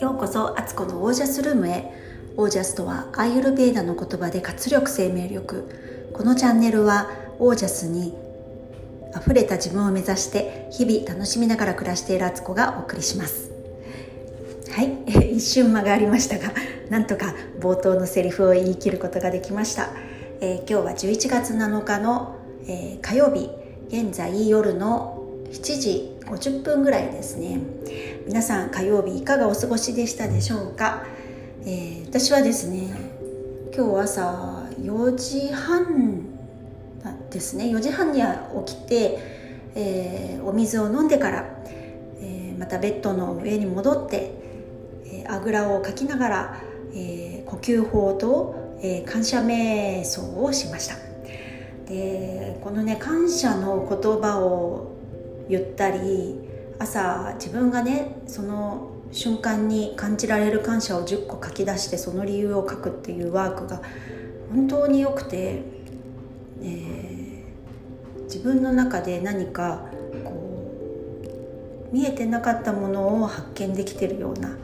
ようこそアツコのオージャスルームへ。オージャスとはアイユルベーダの言葉で活力生命力。このチャンネルはオージャスに溢れた自分を目指して日々楽しみながら暮らしているアツコがお送りします。はい。一瞬間がありましたがなんとか冒頭のセリフを言い切ることができました、えー、今日は11月7日の、えー、火曜日現在夜の7時50分ぐらいですね。皆さん火曜日いかがお過ごしでしたでしょうか、えー、私はですね今日朝4時半ですね。4時半には起きて、えー、お水を飲んでから、えー、またベッドの上に戻って、あぐらをかきながら、え呼吸法と、え感謝瞑想をしました。でこのね感謝の言葉を言ったり朝自分がねその瞬間に感じられる感謝を10個書き出してその理由を書くっていうワークが本当によくて、えー、自分の中で何かこう見えてなかったものを発見できてるような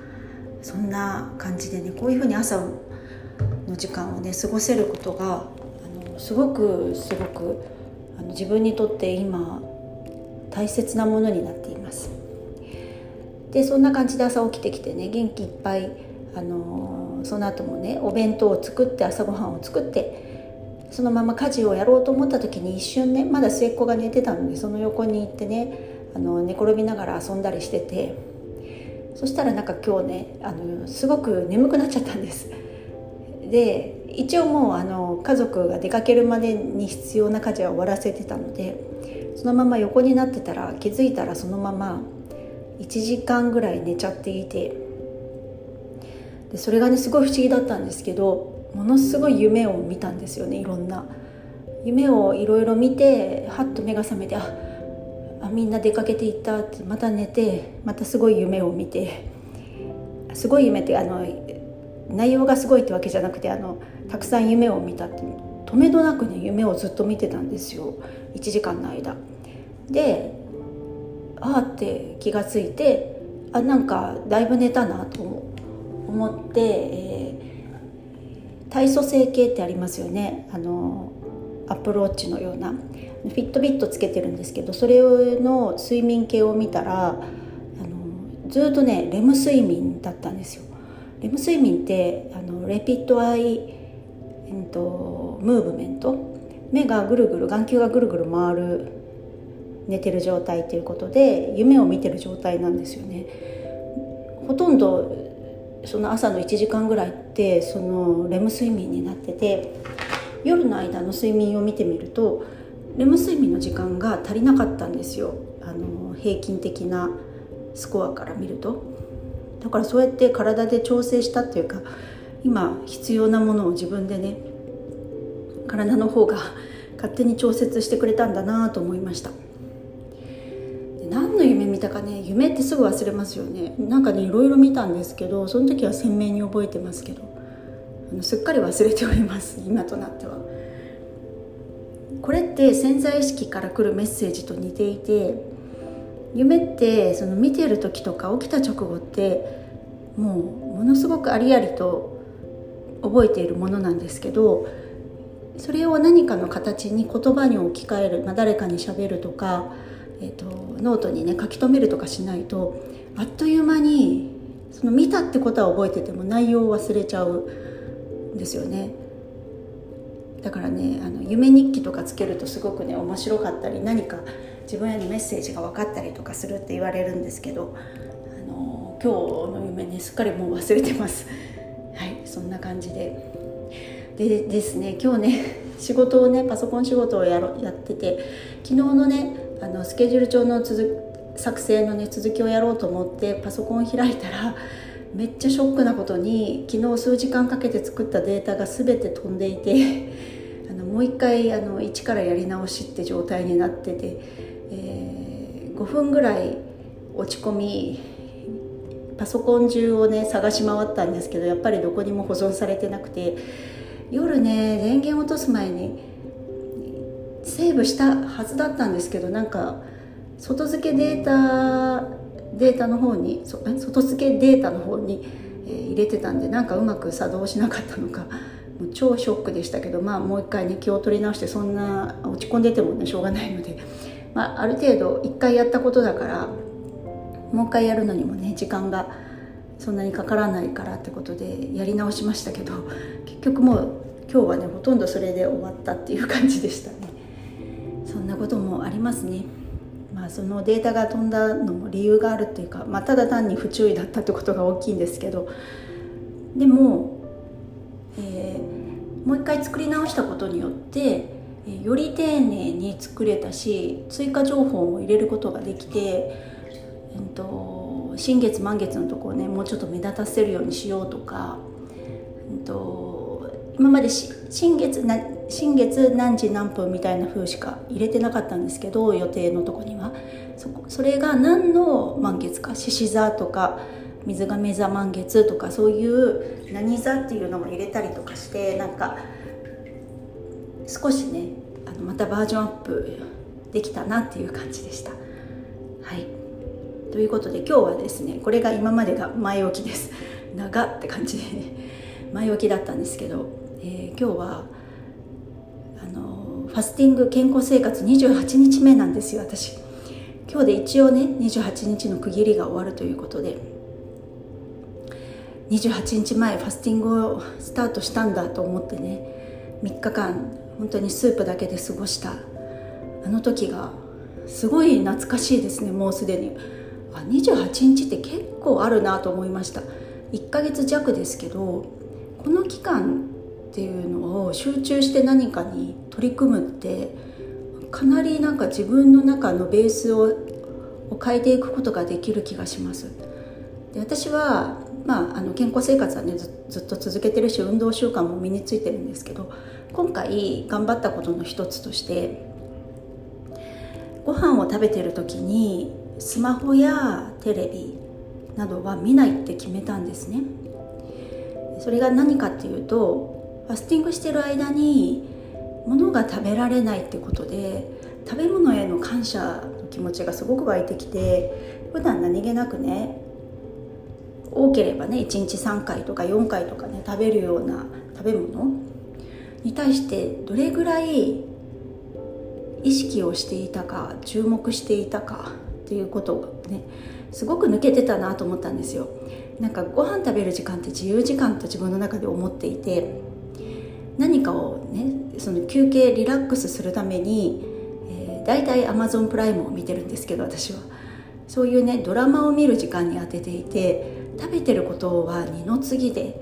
そんな感じでねこういうふうに朝の時間をね過ごせることがあのすごくすごくあの自分にとって今大切なものになっています。でそんな感じで朝起きてきてね元気いっぱいあのその後もねお弁当を作って朝ごはんを作ってそのまま家事をやろうと思った時に一瞬ねまだ末っ子が寝てたのでその横に行ってねあの寝転びながら遊んだりしててそしたらなんか今日ねあのすごく眠くなっちゃったんです。で一応もうあの家族が出かけるまでに必要な家事は終わらせてたのでそのまま横になってたら気づいたらそのまま1時間ぐらい寝ちゃっていて。でそれがねすごい不思議だったんですけどものすごい夢を見たんですよねいろんな。夢をいろいろ見てはっと目が覚めてああみんな出かけていったってまた寝てまたすごい夢を見て。すごい夢ってあの内容がすごいってわけじゃなくてあのたくさん夢を見たって止めどなくね夢をずっと見てたんですよ。1時間の間。でああって気が付いてあなんかだいぶ寝たなと思って、えー、体組成計ってありますよね。あのアップローチのような。フィットビットつけてるんですけどそれの睡眠計を見たらあのずっとねレム睡眠だったんですよ。レム睡眠ってあのレピッドアイ、えーとムーブメント。目がぐるぐる眼球がぐるぐる回る寝てる状態ということで夢を見てる状態なんですよね。ほとんどその朝の1時間ぐらいってそのレム睡眠になってて夜の間の睡眠を見てみるとレム睡眠の時間が足りなかったんですよ。あの平均的なスコアから見ると。だからそうやって体で調整したっていうか今必要なものを自分でね体の方が勝手に調節してくれたんだなと思いました。何の夢見たかね夢ってすぐ忘れますよね。なんかねいろいろ見たんですけどその時は鮮明に覚えてますけどあのすっかり忘れております今となっては。これって潜在意識から来るメッセージと似ていて夢ってその見てる時とか起きた直後ってもうものすごくありありと覚えているものなんですけどそれを何かの形に言葉に置き換える、まあ、誰かにしゃべるとか、えーと、ノートにね書き留めるとかしないとあっという間にその見たってことは覚えてても内容を忘れちゃうんですよね。だからねあの夢日記とかつけるとすごくね面白かったり何か自分へのメッセージが分かったりとかするって言われるんですけどあの今日の夢ねすっかりもう忘れてます。はいそんな感じで。でですね今日ね 仕事をねパソコン仕事をやろやってて昨日のねあのスケジュール帳の続作成のね続きをやろうと思ってパソコンを開いたらめっちゃショックなことに昨日数時間かけて作ったデータが全て飛んでいて あのもう一回あの一からやり直しって状態になってて、えー、5分ぐらい落ち込みパソコン中をね探し回ったんですけどやっぱりどこにも保存されてなくて夜ね電源落とす前にセーブしたはずだったんですけどなんか外付けデータデータの方に外付けデータの方に、えー、入れてたんでなんかうまく作動しなかったのかもう超ショックでしたけどまあもう一回ね気を取り直してそんな落ち込んでてもねしょうがないので、まあ、ある程度一回やったことだからもう一回やるのにもね時間がそんなにかからないからってことでやり直しましたけど結局もう今日はねほとんどそれで終わったっていう感じでしたね。そんなこともありますね。まあそのデータが飛んだのも理由があるっていうか、まあ、ただ単に不注意だったってことが大きいんですけど。でも、えー、もう一回作り直したことによってより丁寧に作れたし追加情報も入れることができて、えっと、新月満月のところねもうちょっと目立たせるようにしようとか、えっと、今まで新月な新月何時何分みたいな風しか入れてなかったんですけど予定のとこにはそそれが何の満月か獅子座とか水亀座満月とかそういう何座っていうのも入れたりとかしてなんか少しねあのまたバージョンアップできたなっていう感じでした。はいということで今日はですねこれが今までが前置きです。長って感じで。前置きだったんですけど、えー、今日はあのファスティング健康生活28日目なんですよ私。今日で一応ね28日の区切りが終わるということで。28日前ファスティングをスタートしたんだと思ってね3日間本当にスープだけで過ごした。あの時がすごい懐かしいですねもうすでに。あ28日って結構あるなと思いました。1ヶ月弱ですけどこの期間っていうのを集中して何かに取り組むってかなりなんか自分の中のベースを変えていくことができる気がします。で私は、まあ、あの健康生活はねずっと続けてるし運動習慣も身についてるんですけど今回頑張ったことの一つとしてご飯を食べてる時にスマホやテレビなどは見ないって決めたんですね。それが何かっていうとファスティングしてる間に物が食べられないってことで食べ物への感謝の気持ちがすごく湧いてきて普段何気なくね多ければね1日3回とか4回とかね食べるような食べ物に対してどれぐらい意識をしていたか注目していたかっていうことをねすごく抜けてたなと思ったんですよ。なんかご飯食べる時間って自由時間と自分の中で思っていて何かをねその休憩リラックスするために、えー、大体 Amazon プライムを見てるんですけど私は。そういうねドラマを見る時間に当てていて食べてることは二の次で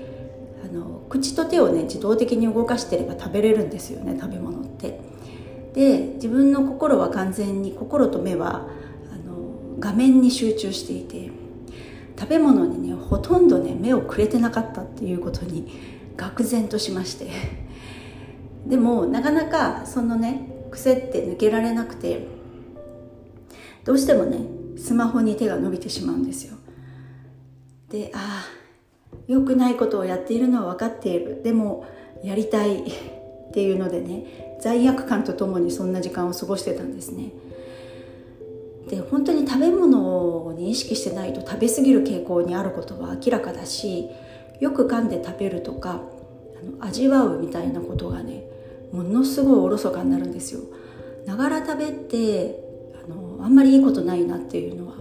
あの口と手をね自動的に動かしてれば食べれるんですよね食べ物って。で自分の心は完全に心と目は画面に集中していて食べ物にねほとんどね目をくれてなかったっていうことに愕然としまして。でもなかなかそのね癖って抜けられなくてどうしてもねスマホに手が伸びてしまうんですよ。でああ良くないことをやっているのは分かっている。でもやりたいっていうのでね罪悪感とともにそんな時間を過ごしてたんですね。で本当に食べ物に意識してないと食べ過ぎる傾向にあることは明らかだしよく噛んで食べるとかあの味わうみたいなことがねものすごいおろそかになるんですよ。ながら食べてあのあんまりいいことないなっていうのは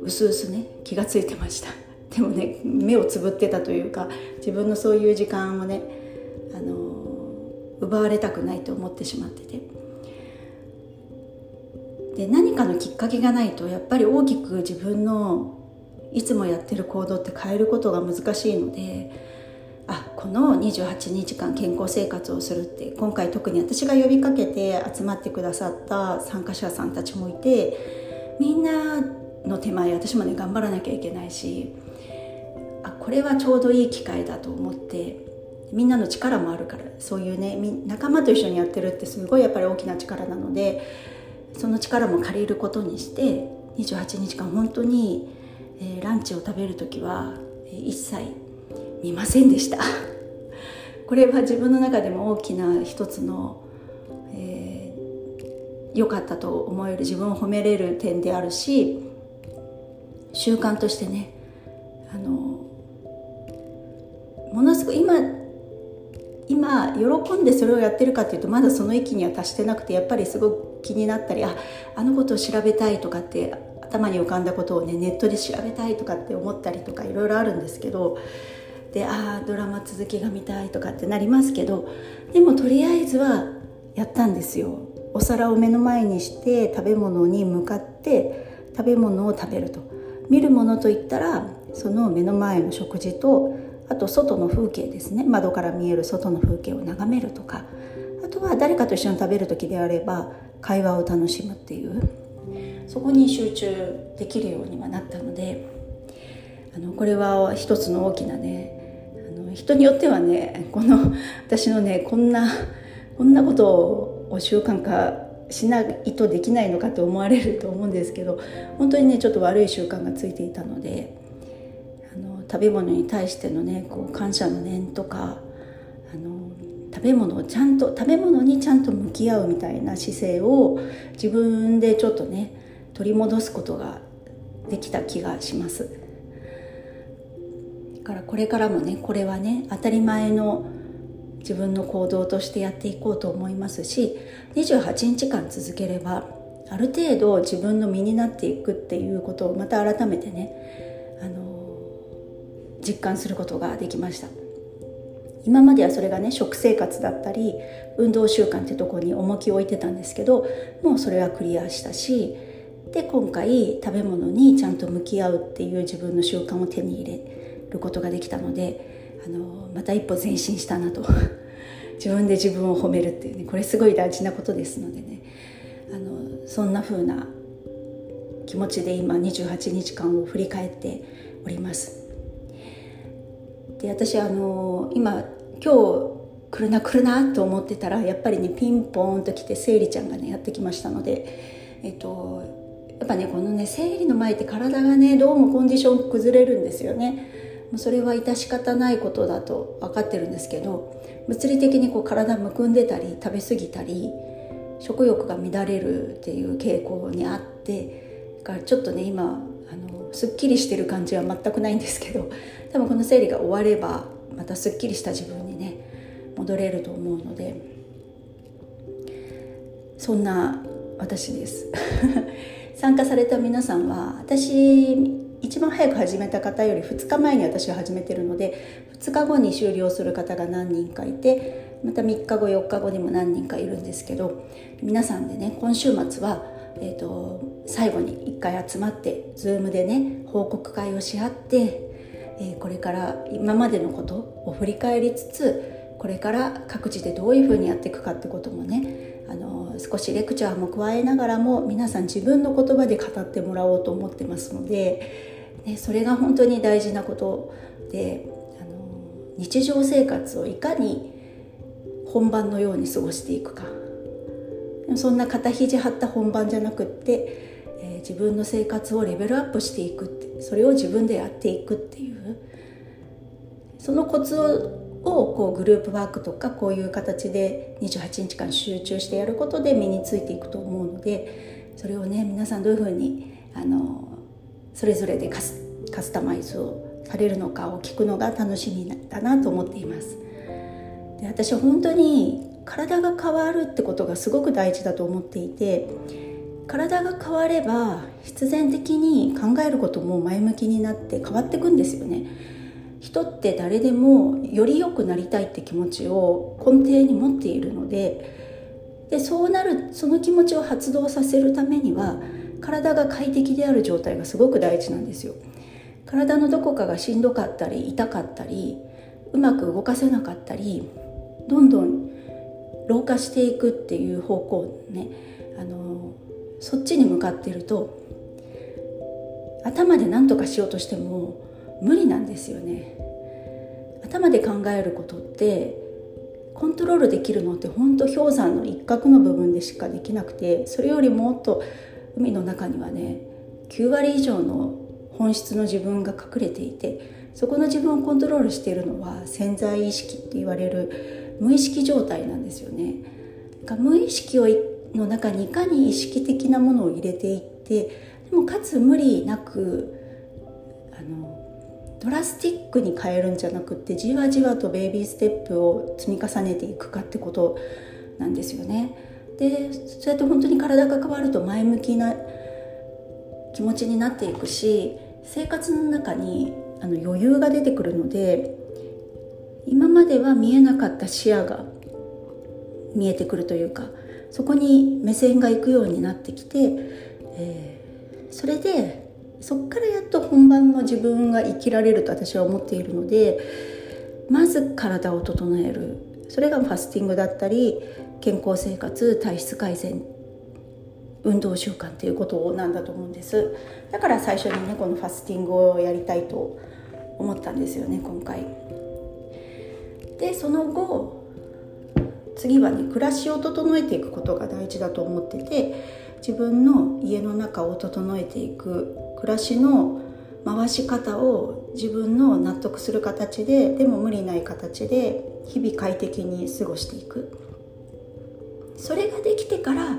うすうすね気がついてました。でもね目をつぶってたというか自分のそういう時間をねあの奪われたくないと思ってしまってて。で何かのきっかけがないとやっぱり大きく自分のいつもやってる行動って変えることが難しいのであこの28日間健康生活をするって今回特に私が呼びかけて集まってくださった参加者さんたちもいてみんなの手前私もね頑張らなきゃいけないしあこれはちょうどいい機会だと思ってみんなの力もあるからそういうね仲間と一緒にやってるってすごいやっぱり大きな力なのでその力も借りることにして28日間本当に、えー、ランチを食べる時は、えー、一切見ませんでした。これは自分の中でも大きな一つの、えー、かったと思える自分を褒めれる点であるし習慣としてねあのものすごい今今喜んでそれをやってるかっていうとまだその域には達してなくてやっぱりすごく気になったりああのことを調べたいとかって頭に浮かんだことをねネットで調べたいとかって思ったりとかいろいろあるんですけどでああドラマ続きが見たいとかってなりますけどでもとりあえずはやったんですよ。お皿を目の前にして食べ物に向かって食べ物を食べると。見るものといったらその目の前の食事とあと外の風景ですね。窓から見える外の風景を眺めるとか。あとは誰かと一緒に食べる時であれば会話を楽しむっていうそこに集中できるようにはなったのであのこれは一つの大きなねあの人によってはねこの私のねこんなこんなことを習慣化しないとできないのかと思われると思うんですけど本当にねちょっと悪い習慣がついていたのであの食べ物に対してのねこう感謝の念とか食べ物をちゃんと食べ物にちゃんと向き合うみたいな姿勢を自分でちょっとね取り戻すことができた気がします。だからこれからもねこれはね当たり前の自分の行動としてやっていこうと思いますし28日間続ければある程度自分の身になっていくっていうことをまた改めてねあの実感することができました。今まではそれがね食生活だったり運動習慣ってとこに重きを置いてたんですけどもうそれはクリアしたしで今回食べ物にちゃんと向き合うっていう自分の習慣を手に入れることができたのであのまた一歩前進したなと。自分で自分を褒めるっていうねこれすごい大事なことですのでね。あのそんな風な気持ちで今28日間を振り返っております。で私あの今今日来るな来るなと思ってたらやっぱりねピンポーンと来て生理ちゃんがねやってきましたのでえっとやっぱねこのね生理の前って体がねどうもコンディション崩れるんですよね。それは致し方ないことだと分かってるんですけど物理的にこう体むくんでたり食べ過ぎたり食欲が乱れるっていう傾向にあってだからちょっとね今あのすっきりしてる感じは全くないんですけど多分この生理が終わればまたすっきりした自分戻れると思うのでそんな私です。参加された皆さんは私一番早く始めた方より2日前に私は始めてるので2日後に終了する方が何人かいてまた3日後4日後にも何人かいるんですけど皆さんでね今週末は、えーと、最後に1回集まって Zoom でね報告会をし合って、えー、これから今までのことを振り返りつつこれから各自でどういうふうにやっていくかってこともねあの少しレクチャーも加えながらも皆さん自分の言葉で語ってもらおうと思ってますので、ね、それが本当に大事なことであの日常生活をいかに本番のように過ごしていくか。そんな肩肘張った本番じゃなくって、えー、自分の生活をレベルアップしていくってそれを自分でやっていくっていうそのコツををこうグループワークとかこういう形で28日間集中してやることで身についていくと思うのでそれをね皆さんどういうふうにあのそれぞれでカスカスタマイズをされるのかを聞くのが楽しみだなと思っています。で私は本当に体が変わるってことがすごく大事だと思っていて体が変われば必然的に考えることも前向きになって変わっていくんですよね。人って誰でもより良くなりたいって気持ちを根底に持っているのででそうなるその気持ちを発動させるためには体が快適である状態がすごく大事なんですよ。体のどこかがしんどかったり痛かったりうまく動かせなかったりどんどん老化していくっていう方向ねあのそっちに向かってると頭で何とかしようとしても無理なんですよね頭で考えることってコントロールできるのって本当氷山の一角の部分でしかできなくてそれよりもっと海の中にはね9割以上の本質の自分が隠れていてそこの自分をコントロールしているのは潜在意識って言われる無意識状態なんですよね。か無意識をの中にいかに意識的なものを入れていってでもかつ無理なくあのドラスティックに変えるんじゃなくってじわじわとベイビーステップを積み重ねていくかってことなんですよね。でそうやって本当に体が変わると前向きな気持ちになっていくし生活の中にあの余裕が出てくるので今までは見えなかった視野が見えてくるというかそこに目線が行くようになってきて、えー、それでそこからやっと本番の自分が生きられると私は思っているのでまず体を整える。それがファスティングだったり健康生活体質改善運動習慣っていうことなんだと思うんです。だから最初にねこのファスティングをやりたいと思ったんですよね今回。でその後次はね暮らしを整えていくことが大事だと思ってて自分の家の中を整えていく。暮らしの回し方を自分の納得する形ででも無理ない形で日々快適に過ごしていく。それができてから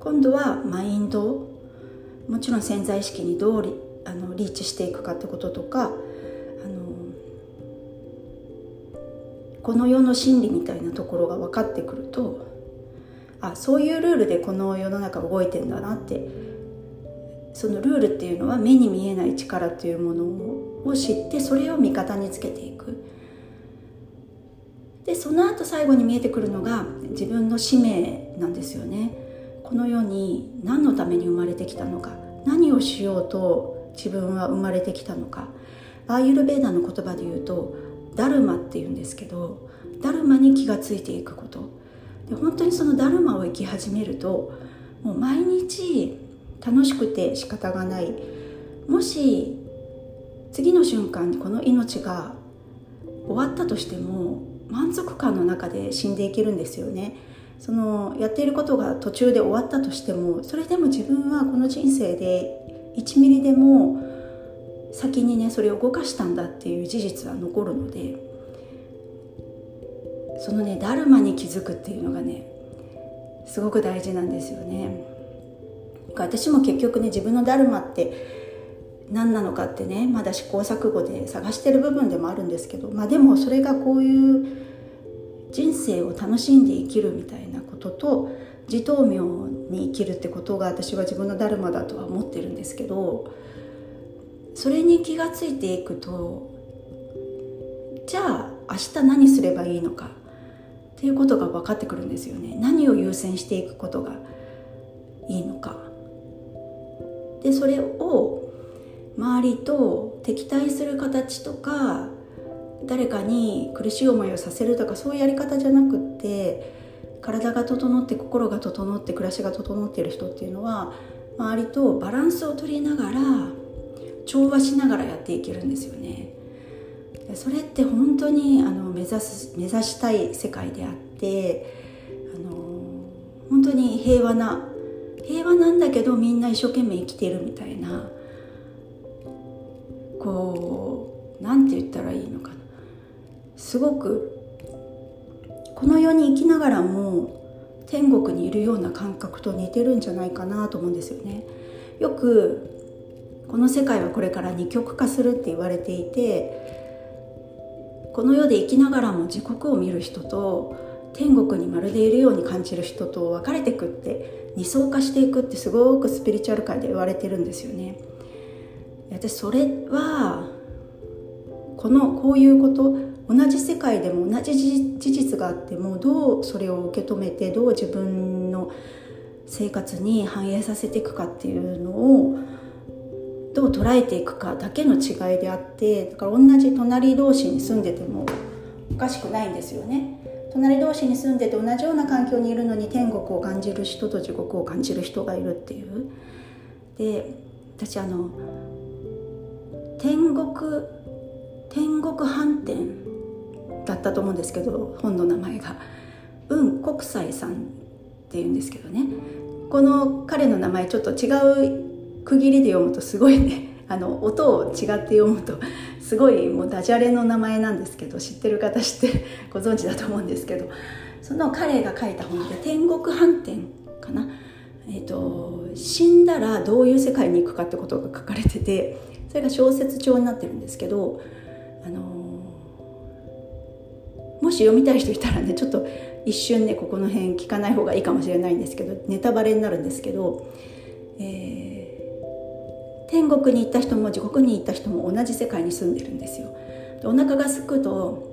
今度はマインドもちろん潜在意識にどうリあのリーチしていくかってこととかあのこの世の真理みたいなところが分かってくるとあそういうルールでこの世の中動いてんだなってそのルールっていうのは目に見えない力っていうものを知ってそれを味方につけていく。でその後最後に見えてくるのが自分の使命なんですよね。この世に何のために生まれてきたのか。何をしようと自分は生まれてきたのか。アーユルベーダの言葉で言うとダルマっていうんですけどダルマに気がついていくこと。で本当にそのダルマを生き始めるともう毎日楽しくて仕方がない。もし次の瞬間にこの命が終わったとしても満足感の中で死んでいけるんですよね。そのやっていることが途中で終わったとしてもそれでも自分はこの人生で1ミリでも先にねそれを動かしたんだっていう事実は残るのでそのねダルマに気づくっていうのがねすごく大事なんですよね。私も結局ね自分のダルマって何なのかってねまだ試行錯誤で探してる部分でもあるんですけどまあでもそれがこういう人生を楽しんで生きるみたいなことと自灯明に生きるってことが私は自分のダルマだとは思ってるんですけどそれに気がついていくとじゃあ明日何すればいいのかっていうことが分かってくるんですよね。何を優先していくことがいいのか。でそれを周りと敵対する形とか誰かに苦しい思いをさせるとかそういうやり方じゃなくって体が整って心が整って暮らしが整っている人っていうのは周りとバランスを取りながら調和しながらやっていけるんですよね。それって本当にあの目指す目指したい世界であってあの本当に平和な平和なんだけどみんな一生懸命生きてるみたいなこう何て言ったらいいのかなすごくこの世に生きながらも天国にいるような感覚と似てるんじゃないかなと思うんですよね。よくこの世界はこれから二極化するって言われていてこの世で生きながらも地獄を見る人と天国にまるでいるように感じる人と分かれてくって二層化していくってすごくスピリチュアル界で言われてるんですよね。私それはこのこういうこと同じ世界でも同じ事実があってもどうそれを受け止めてどう自分の生活に反映させていくかっていうのをどう捉えていくかだけの違いであってだから同じ隣同士に住んでてもおかしくないんですよね。隣同士に住んでて同じような環境にいるのに天国を感じる人と地獄を感じる人がいるっていう。で私あの天国天国飯店だったと思うんですけど本の名前が。雲国際さんっていうんですけどね。この彼の名前ちょっと違う区切りで読むとすごいね。あの音を違って読むとすごいもうダジャレの名前なんですけど知ってる方知ってご存知だと思うんですけどその彼が書いた本で「天国飯店」かな、えーと、死んだらどういう世界に行くかってことが書かれててそれが小説帳になってるんですけど、あのー、もし読みたい人いたらねちょっと一瞬ねここの辺聞かない方がいいかもしれないんですけどネタバレになるんですけど、えー、天国に行った人も地獄に行った人も同じ世界に住んでるんですよ。でお腹が空くと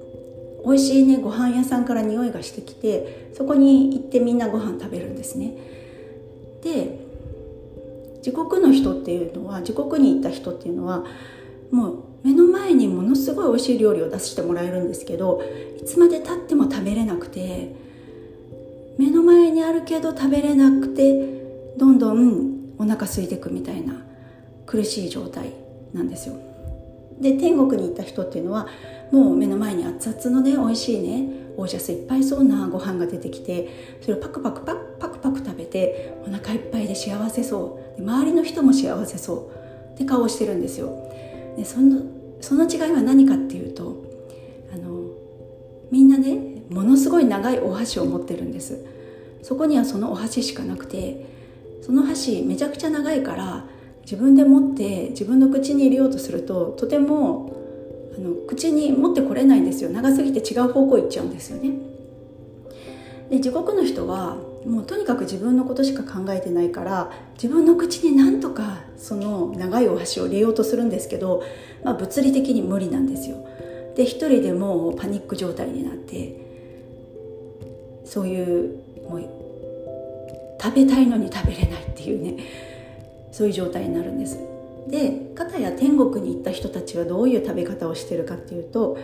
美味しいねご飯屋さんから匂いがしてきてそこに行ってみんなご飯食べるんですね。で地獄の人っていうのは地獄に行った人っていうのはもう目の前にものすごい美味しい料理を出してもらえるんですけどいつまでたっても食べれなくて目の前にあるけど食べれなくてどんどんお腹空いていくみたいな苦しい状態なんですよ。で天国に行った人っていうのはもう目の前に熱々のね美味しいねオージャスいっぱいそうなご飯が出てきてそれをパクパクパクパクパク食べてお腹いっぱいで幸せそう。で周りの人も幸せそう。って顔をしてるんですよ。でそのその違いは何かっていうとあのみんなねものすごい長いお箸を持ってるんです。そこにはそのお箸しかなくてその箸めちゃくちゃ長いから自分で持って自分の口に入れようとするととてもあの口に持ってこれないんですよ。長すぎて違う方向行っちゃうんですよね。で地獄の人はもうとにかく自分のことしか考えてないから自分の口になんとかその長いお箸を入れようとするんですけど、まあ、物理的に無理なんですよ。で一人でもうパニック状態になってそういうもう食べたいのに食べれないっていうね。そういう状態になるんです。で片や天国に行った人たちはどういう食べ方をしてるかっていうと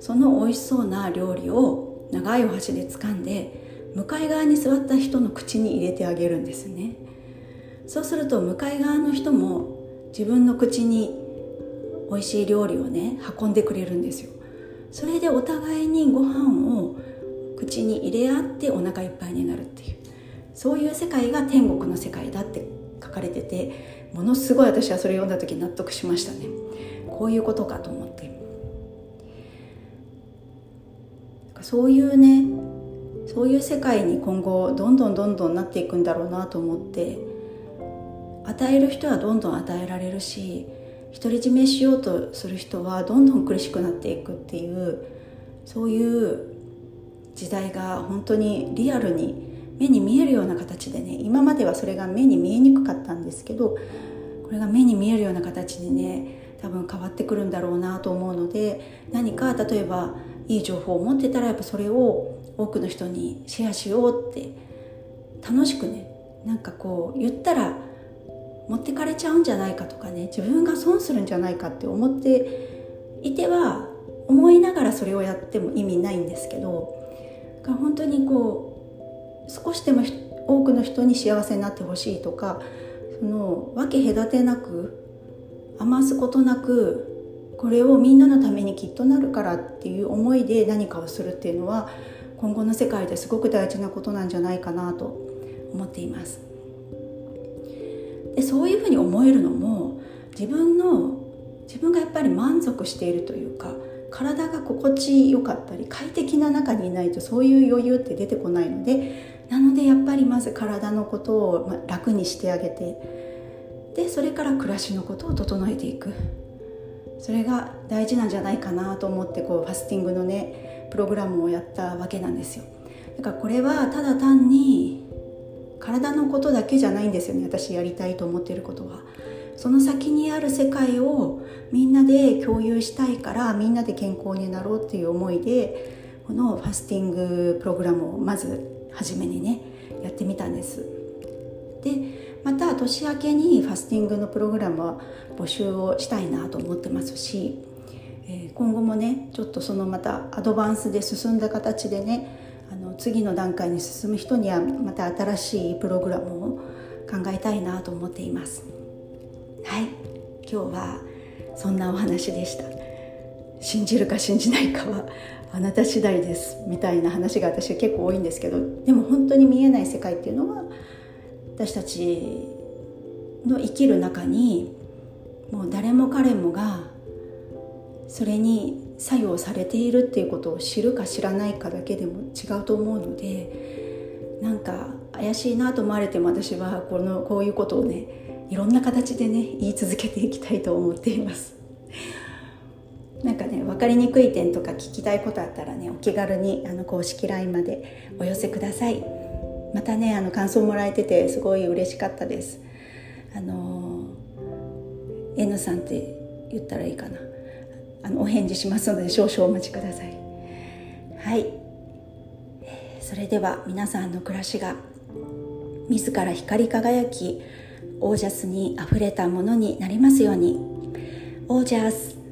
その美味しそうな料理を長いお箸で掴んで向かい側に座った人の口に入れてあげるんですね。そうすると向かい側の人も自分の口に美味しい料理をね運んでくれるんですよ。それでお互いにご飯を口に入れ合ってお腹いっぱいになるっていう。そういう世界が天国の世界だって書かれててものすごい私はそれ読んだ時納得しましたね。こういうことかと思って。そういうねそういう世界に今後どんどんどんどんなっていくんだろうなと思って与える人はどんどん与えられるし独り占めしようとする人はどんどん苦しくなっていくっていうそういう時代が本当にリアルに目に見えるような形でね今まではそれが目に見えにくかったんですけどこれが目に見えるような形でね多分変わってくるんだろうなと思うので何か例えばいい情報を持ってたらやっぱそれを多くの人にシェアしようって楽しくねなんかこう言ったら持ってかれちゃうんじゃないかとかね自分が損するんじゃないかって思っていては思いながらそれをやっても意味ないんですけど本当にこう少しでも多くの人に幸せになってほしいとかその分け隔てなく余すことなくこれをみんなのためにきっとなるからっていう思いで何かをするっていうのは今後の世界ですごく大事なことなんじゃないかなと思っています。でそういうふうに思えるのも自分の自分がやっぱり満足しているというか体が心地よかったり快適な中にいないとそういう余裕って出てこないのでなのでやっぱりまず体のことを楽にしてあげて。でそれから暮らしのことを整えていく。それが大事なんじゃないかなと思ってこうファスティングのねプログラムをやったわけなんですよ。だからこれはただ単に体のことだけじゃないんですよね私やりたいと思っていることは。その先にある世界をみんなで共有したいからみんなで健康になろうっていう思いでこのファスティングプログラムをまず初めにねやってみたんです。でまた年明けにファスティングのプログラムは募集をしたいなと思ってますし、今後もねちょっとそのまたアドバンスで進んだ形でねあの次の段階に進む人にはまた新しいプログラムを考えたいなと思っています。はい。今日はそんなお話でした。信じるか信じないかはあなた次第です。みたいな話が私は結構多いんですけどでも本当に見えない世界っていうのは私たちの生きる中にもう誰も彼もがそれに作用されているっていうことを知るか知らないかだけでも違うと思うのでなんか怪しいなと思われても私はこのこういうことをねいろんな形でね言い続けていきたいと思っています。なんかね分かりにくい点とか聞きたいことあったらねお気軽にあの公式 LINE までお寄せください。またねあの感想もらえててすごい嬉しかったです。あの N さんって言ったらいいかな。あのお返事しますので少々お待ちください。はい。それでは皆さんの暮らしが自ら光り輝きオージャスにあふれたものになりますように。オージャス。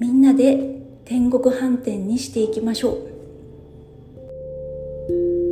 みんなで天国飯店にしていきましょう。